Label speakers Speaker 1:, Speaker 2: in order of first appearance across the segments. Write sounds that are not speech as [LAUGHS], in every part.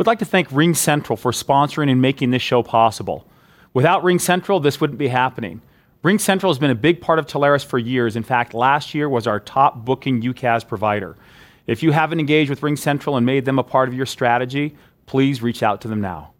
Speaker 1: We'd like to thank RingCentral for sponsoring and making this show possible. Without RingCentral, this wouldn't be happening. RingCentral has been a big part of Telarus for years. In fact, last year was our top booking UCaaS provider. If you haven't engaged with RingCentral and made them a part of your strategy, please reach out to them now.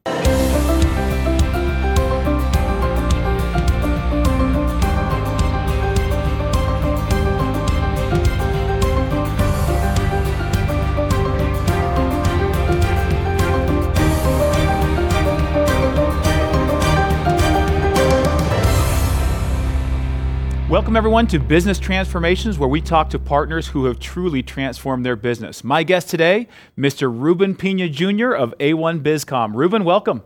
Speaker 1: Welcome, everyone, to Business Transformations, where we talk to partners who have truly transformed their business. My guest today, Mr. Ruben Pina Jr. of A1 BizCom. Ruben, welcome.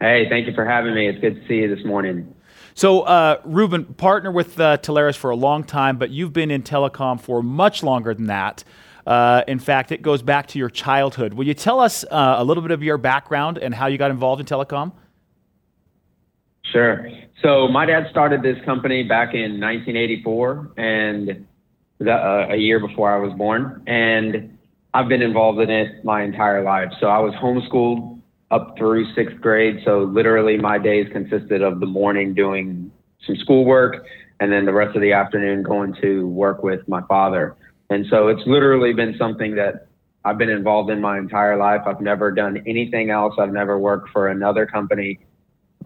Speaker 2: Hey, thank you for having me. It's good to see you this morning.
Speaker 1: So, uh, Ruben, partner with uh, Telarus for a long time, but you've been in telecom for much longer than that. Uh, in fact, it goes back to your childhood. Will you tell us uh, a little bit of your background and how you got involved in telecom?
Speaker 2: Sure. So my dad started this company back in 1984, and the, uh, a year before I was born, and I've been involved in it my entire life. So I was homeschooled up through sixth grade. So literally, my days consisted of the morning doing some schoolwork, and then the rest of the afternoon going to work with my father. And so it's literally been something that I've been involved in my entire life. I've never done anything else. I've never worked for another company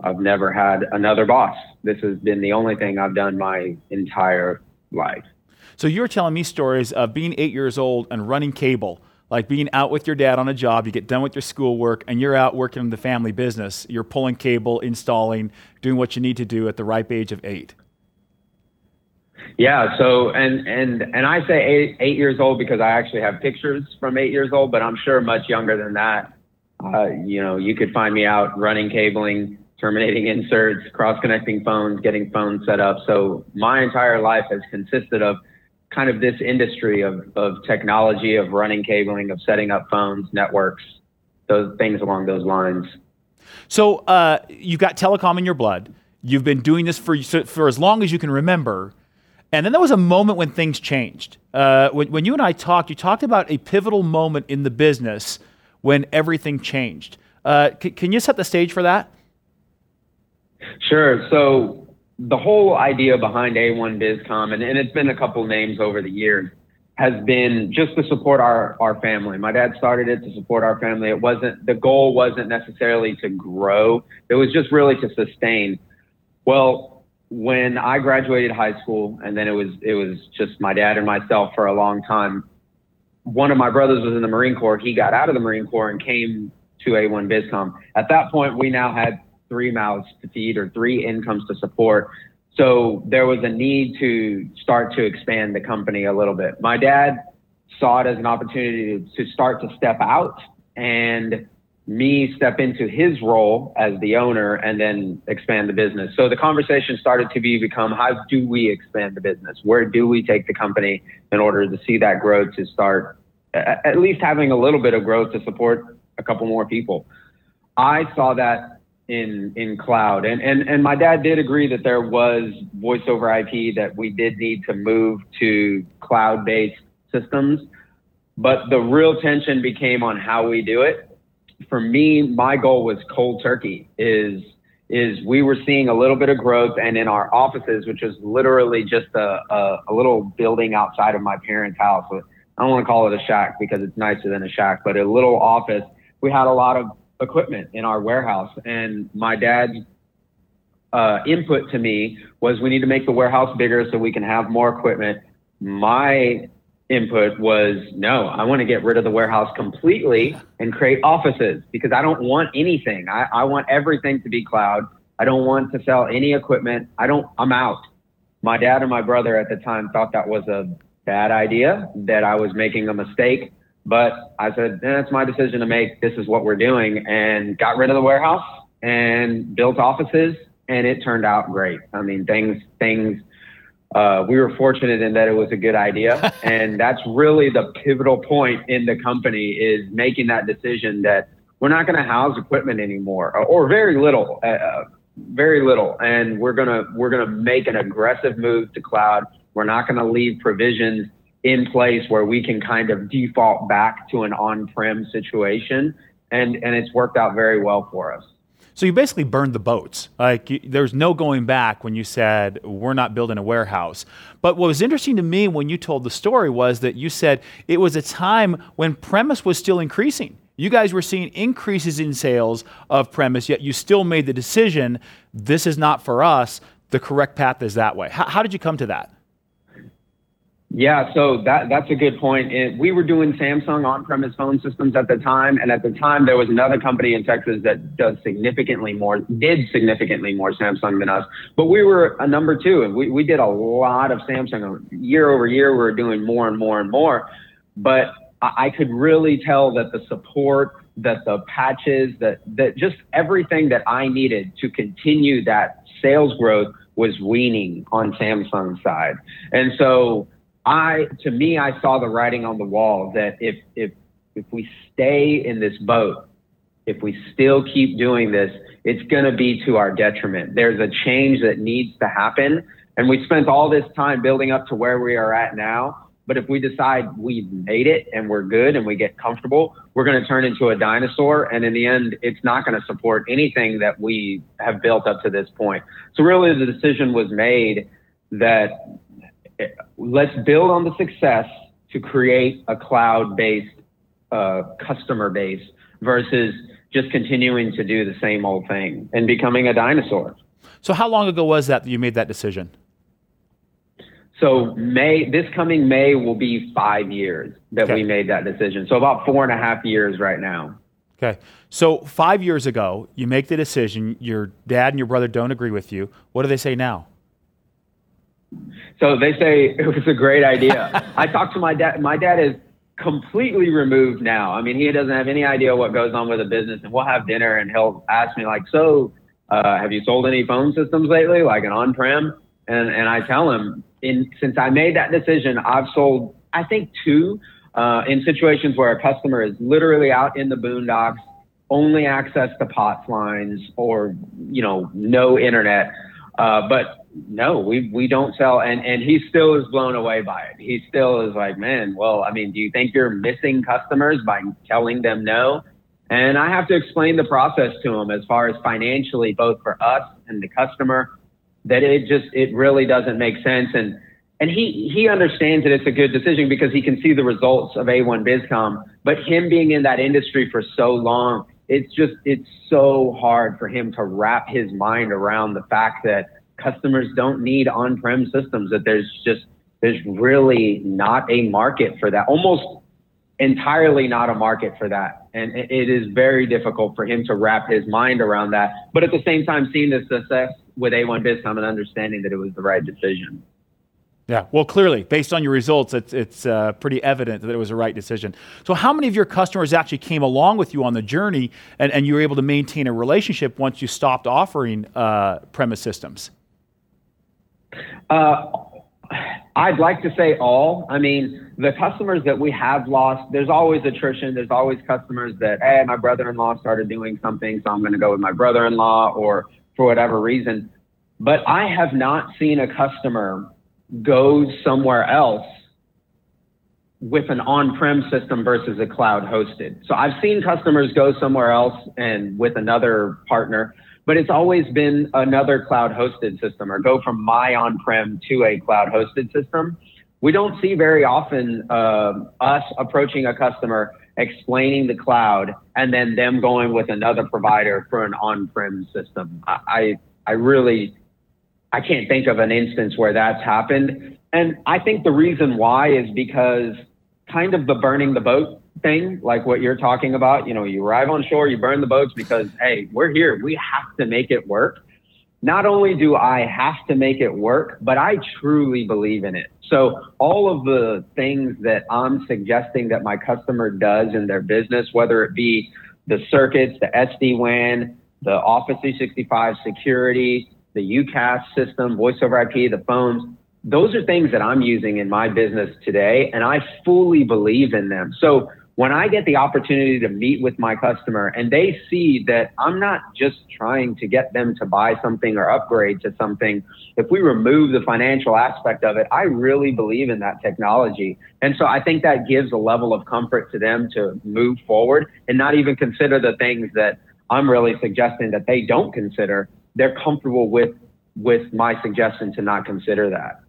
Speaker 2: I've never had another boss. This has been the only thing I've done my entire life.
Speaker 1: So you're telling me stories of being eight years old and running cable, like being out with your dad on a job, you get done with your schoolwork, and you're out working in the family business. You're pulling cable, installing, doing what you need to do at the ripe age of eight.
Speaker 2: Yeah. So, and and and I say eight eight years old because I actually have pictures from eight years old, but I'm sure much younger than that. Uh, you know, you could find me out running cabling, terminating inserts, cross connecting phones, getting phones set up. So my entire life has consisted of kind of this industry of, of technology, of running cabling, of setting up phones, networks, those things along those lines.
Speaker 1: So uh, you've got telecom in your blood. You've been doing this for, for as long as you can remember. And then there was a moment when things changed. Uh, when, when you and I talked, you talked about a pivotal moment in the business when everything changed. Uh, c- can you set the stage for that?
Speaker 2: Sure. So the whole idea behind A1 BizCom, and, and it's been a couple names over the years, has been just to support our, our family. My dad started it to support our family. It wasn't, the goal wasn't necessarily to grow. It was just really to sustain. Well, when I graduated high school and then it was, it was just my dad and myself for a long time. One of my brothers was in the Marine Corps. He got out of the Marine Corps and came to A1 BizCom. At that point, we now had three mouths to feed or three incomes to support. So there was a need to start to expand the company a little bit. My dad saw it as an opportunity to, start to step out and me step into his role as the owner and then expand the business. So the conversation started to be become how do we expand the business? Where do we take the company in order to see that growth to start at least having a little bit of growth to support a couple more people. I saw that in in cloud. And and and my dad did agree that there was voice over IP that we did need to move to cloud based systems. But the real tension became on how we do it. For me, my goal was cold turkey is is we were seeing a little bit of growth and in our offices, which was literally just a, a, a little building outside of my parents' house. I don't want to call it a shack because it's nicer than a shack, but a little office. We had a lot of equipment in our warehouse. And my dad's uh, input to me was we need to make the warehouse bigger so we can have more equipment. My input was no, I want to get rid of the warehouse completely and create offices because I don't want anything. I, I want everything to be cloud. I don't want to sell any equipment. I don't, I'm out. My dad and my brother at the time thought that was a bad idea, that I was making a mistake. But I said, that's my decision to make. This is what we're doing and got rid of the warehouse and built offices and it turned out great. I mean, things, things, uh, we were fortunate in that it was a good idea. [LAUGHS] and that's really the pivotal point in the company is making that decision that we're not going to house equipment anymore or, or very little, uh, uh, very little. And we're going to, we're going to make an aggressive move to cloud. We're not going to leave provisions in place where we can kind of default back to an on-prem situation, and and it's worked out very well for us.
Speaker 1: So you basically burned the boats. Like you, there's no going back when you said we're not building a warehouse. But what was interesting to me when you told the story was that you said it was a time when premise was still increasing. You guys were seeing increases in sales of premise, yet you still made the decision this is not for us. The correct path is that way. How, how did you come to that?
Speaker 2: Yeah, so that that's a good point. It, we were doing Samsung on-premise phone systems at the time, and at the time there was another company in Texas that does significantly more, did significantly more Samsung than us. But we were a number two, and we, we did a lot of Samsung year over year. We were doing more and more and more. But I, I could really tell that the support, that the patches, that that just everything that I needed to continue that sales growth was weaning on Samsung's side, and so I, to me, I saw the writing on the wall that if, if, if we stay in this boat, if we still keep doing this, it's going to be to our detriment. There's a change that needs to happen. And we spent all this time building up to where we are at now. But if we decide we've made it and we're good and we get comfortable, we're going to turn into a dinosaur. And in the end, it's not going to support anything that we have built up to this point. So really the decision was made that let's build on the success to create a cloud-based uh, customer base versus just continuing to do the same old thing and becoming a dinosaur.
Speaker 1: So, how long ago was that, that you made that decision?
Speaker 2: So May, this coming May will be five years that okay. we made that decision. So about four and a half years right now.
Speaker 1: Okay. So five years ago, you make the decision. Your dad and your brother don't agree with you. What do they say now?
Speaker 2: So they say [LAUGHS] it was a great idea. I talked to my dad. My dad is completely removed now. I mean, he doesn't have any idea what goes on with the business. And we'll have dinner, and he'll ask me like, "So, uh, have you sold any phone systems lately, like an on-prem?" And and I tell him, in since I made that decision, I've sold I think two uh, in situations where a customer is literally out in the boondocks, only access to POTS lines, or you know, no internet. Uh, but no, we we don't sell, and and he still is blown away by it. He still is like, man, well, I mean, do you think you're missing customers by telling them no? And I have to explain the process to him as far as financially, both for us and the customer, that it just it really doesn't make sense. And and he he understands that it's a good decision because he can see the results of A1 BizCom. But him being in that industry for so long, it's just it's so hard for him to wrap his mind around the fact that customers don't need on-prem systems, that there's just, there's really not a market for that, almost entirely not a market for that. And it is very difficult for him to wrap his mind around that. But at the same time, seeing the success with A1 BizCom and understanding that it was the right decision.
Speaker 1: Yeah, well, clearly, based on your results, it's, it's uh, pretty evident that it was the right decision. So, how many of your customers actually came along with you on the journey and, and you were able to maintain a relationship once you stopped offering uh, premise systems?
Speaker 2: Uh, I'd like to say all. I mean, the customers that we have lost, there's always attrition. There's always customers that, hey, my brother in law started doing something, so I'm going to go with my brother in law or for whatever reason. But I have not seen a customer go somewhere else with an on-prem system versus a cloud hosted. So I've seen customers go somewhere else and with another partner but it's always been another cloud hosted system or go from my on-prem to a cloud hosted system. We don't see very often uh, us approaching a customer, explaining the cloud, and then them going with another provider for an on-prem system. I, I, I really, I can't think of an instance where that's happened. And I think the reason why is because kind of the burning the boat thing, like what you're talking about. You know, you arrive on shore, you burn the boats because, hey, we're here. We have to make it work. Not only do I have to make it work, but I truly believe in it. So all of the things that I'm suggesting that my customer does in their business, whether it be the circuits, the SD-WAN, the Office 365 security, the UCaaS system, voice over IP, the phones, those are things that I'm using in my business today, and I fully believe in them. So when I get the opportunity to meet with my customer and they see that I'm not just trying to get them to buy something or upgrade to something, if we remove the financial aspect of it, I really believe in that technology. And so I think that gives a level of comfort to them to move forward and not even consider the things that I'm really suggesting that they don't consider. They're comfortable with with my suggestion to not consider that.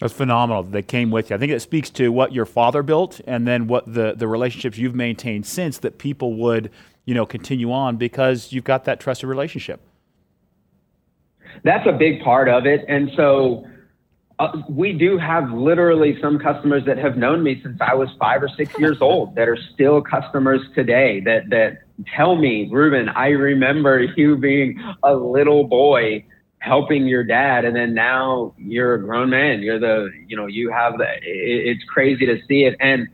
Speaker 1: That's phenomenal. They came with you. I think it speaks to what your father built, and then what the the relationships you've maintained since that people would, you know, continue on because you've got that trusted relationship.
Speaker 2: That's a big part of it, and so. Uh, we do have literally some customers that have known me since I was five or six years old that are still customers today that that tell me, Ruben, I remember [LAUGHS] you being a little boy helping your dad and then now you're a grown man. You're the you know you have the it's crazy to see it. And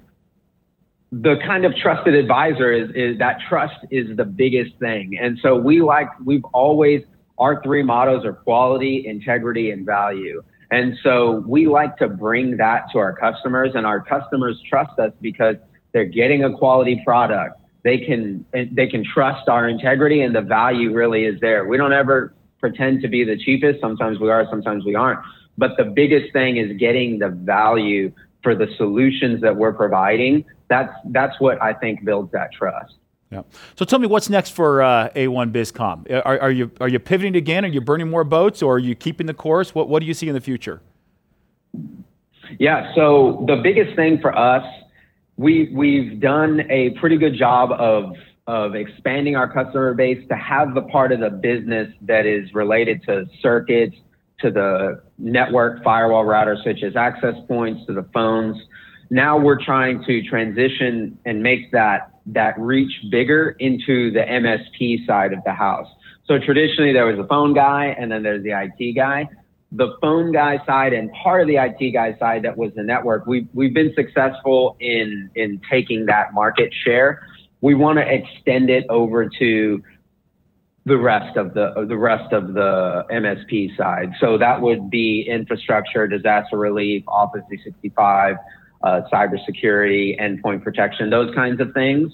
Speaker 2: the kind of trusted advisor is is that trust is the biggest thing. And so we like we've always our three mottos are quality integrity and value. And so we like to bring that to our customers and our customers trust us because they're getting a quality product they can they can trust our integrity and the value really is there we don't ever pretend to be the cheapest. Sometimes we are, sometimes we aren't. But the biggest thing is getting the value for the solutions that we're providing. That's that's what I think builds that trust.
Speaker 1: Yeah. So tell me what's next for uh, A1 BizCom. Are, are, you are you pivoting again? Are you burning more boats, or are you keeping the course? What what do you see in the future?
Speaker 2: Yeah. So the biggest thing for us, we we've done a pretty good job of of expanding our customer base to have the part of the business that is related to circuits, to the network firewall router such as access points, to the phones. Now we're trying to transition and make that that reach bigger into the MSP side of the house. So traditionally there was a phone guy and then there's the IT guy. The phone guy side and part of the IT guy side that was the network, we've, we've been successful in, in taking that market share we want to extend it over to the rest of the the rest of the MSP side. So that would be infrastructure, disaster relief, Office 365, uh, cybersecurity, endpoint protection, those kinds of things.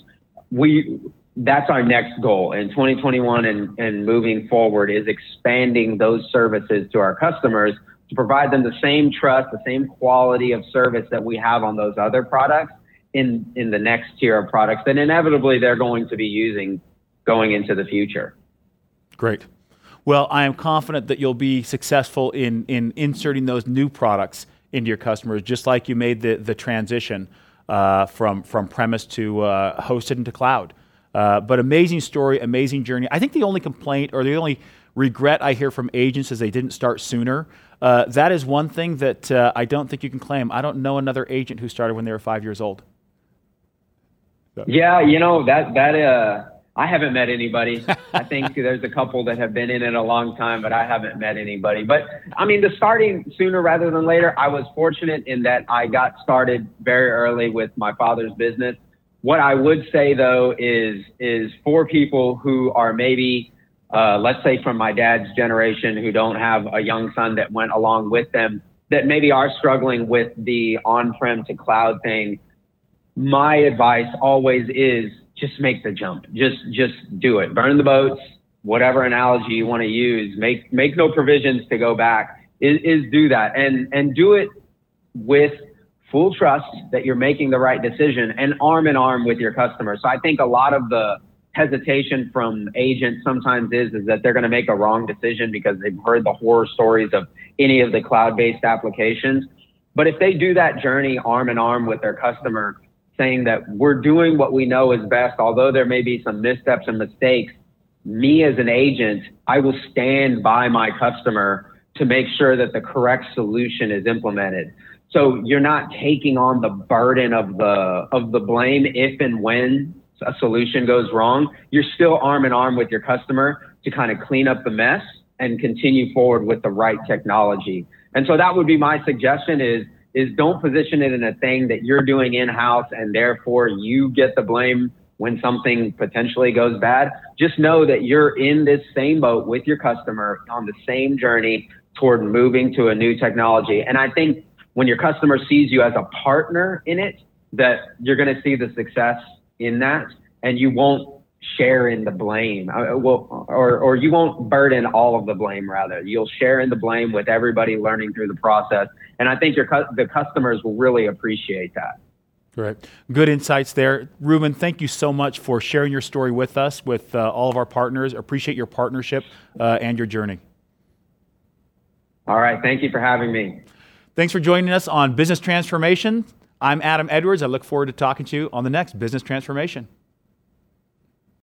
Speaker 2: We that's our next goal in 2021 and, and moving forward is expanding those services to our customers to provide them the same trust, the same quality of service that we have on those other products in in the next tier of products that inevitably they're going to be using going into the future.
Speaker 1: Great. Well, I am confident that you'll be successful in in inserting those new products into your customers, just like you made the the transition uh, from from premise to uh, hosted into cloud. Uh, but amazing story, amazing journey. I think the only complaint or the only regret I hear from agents is they didn't start sooner. Uh, that is one thing that uh, I don't think you can claim. I don't know another agent who started when they were five years old.
Speaker 2: Yeah, you know that that uh, I haven't met anybody. I think [LAUGHS] there's a couple that have been in it a long time, but I haven't met anybody. But I mean, the starting sooner rather than later. I was fortunate in that I got started very early with my father's business. What I would say though is is for people who are maybe uh, let's say from my dad's generation who don't have a young son that went along with them that maybe are struggling with the on-prem to cloud thing my advice always is just make the jump. Just just do it. Burn the boats. Whatever analogy you want to use, make make no provisions to go back. Is, is do that and and do it with full trust that you're making the right decision and arm in arm with your customer. So I think a lot of the hesitation from agents sometimes is is that they're going to make a wrong decision because they've heard the horror stories of any of the cloud-based applications. But if they do that journey arm in arm with their customer, saying that we're doing what we know is best, although there may be some missteps and mistakes. Me as an agent, I will stand by my customer to make sure that the correct solution is implemented. So you're not taking on the burden of the of the blame if and when a solution goes wrong. You're still arm in arm with your customer to kind of clean up the mess and continue forward with the right technology. And so that would be my suggestion is is don't position it in a thing that you're doing in house and therefore you get the blame when something potentially goes bad. Just know that you're in this same boat with your customer on the same journey toward moving to a new technology. And I think when your customer sees you as a partner in it, that you're going to see the success in that, and you won't share in the blame. Or or you won't burden all of the blame. Rather, you'll share in the blame with everybody learning through the process, and I think your the customers will really appreciate that.
Speaker 1: Right. Good insights there. Ruben, thank you so much for sharing your story with us, with uh, all of our partners. Appreciate your partnership uh, and your journey.
Speaker 2: All right. Thank you for having me.
Speaker 1: Thanks for joining us on Business Transformation. I'm Adam Edwards. I look forward to talking to you on the next Business Transformation.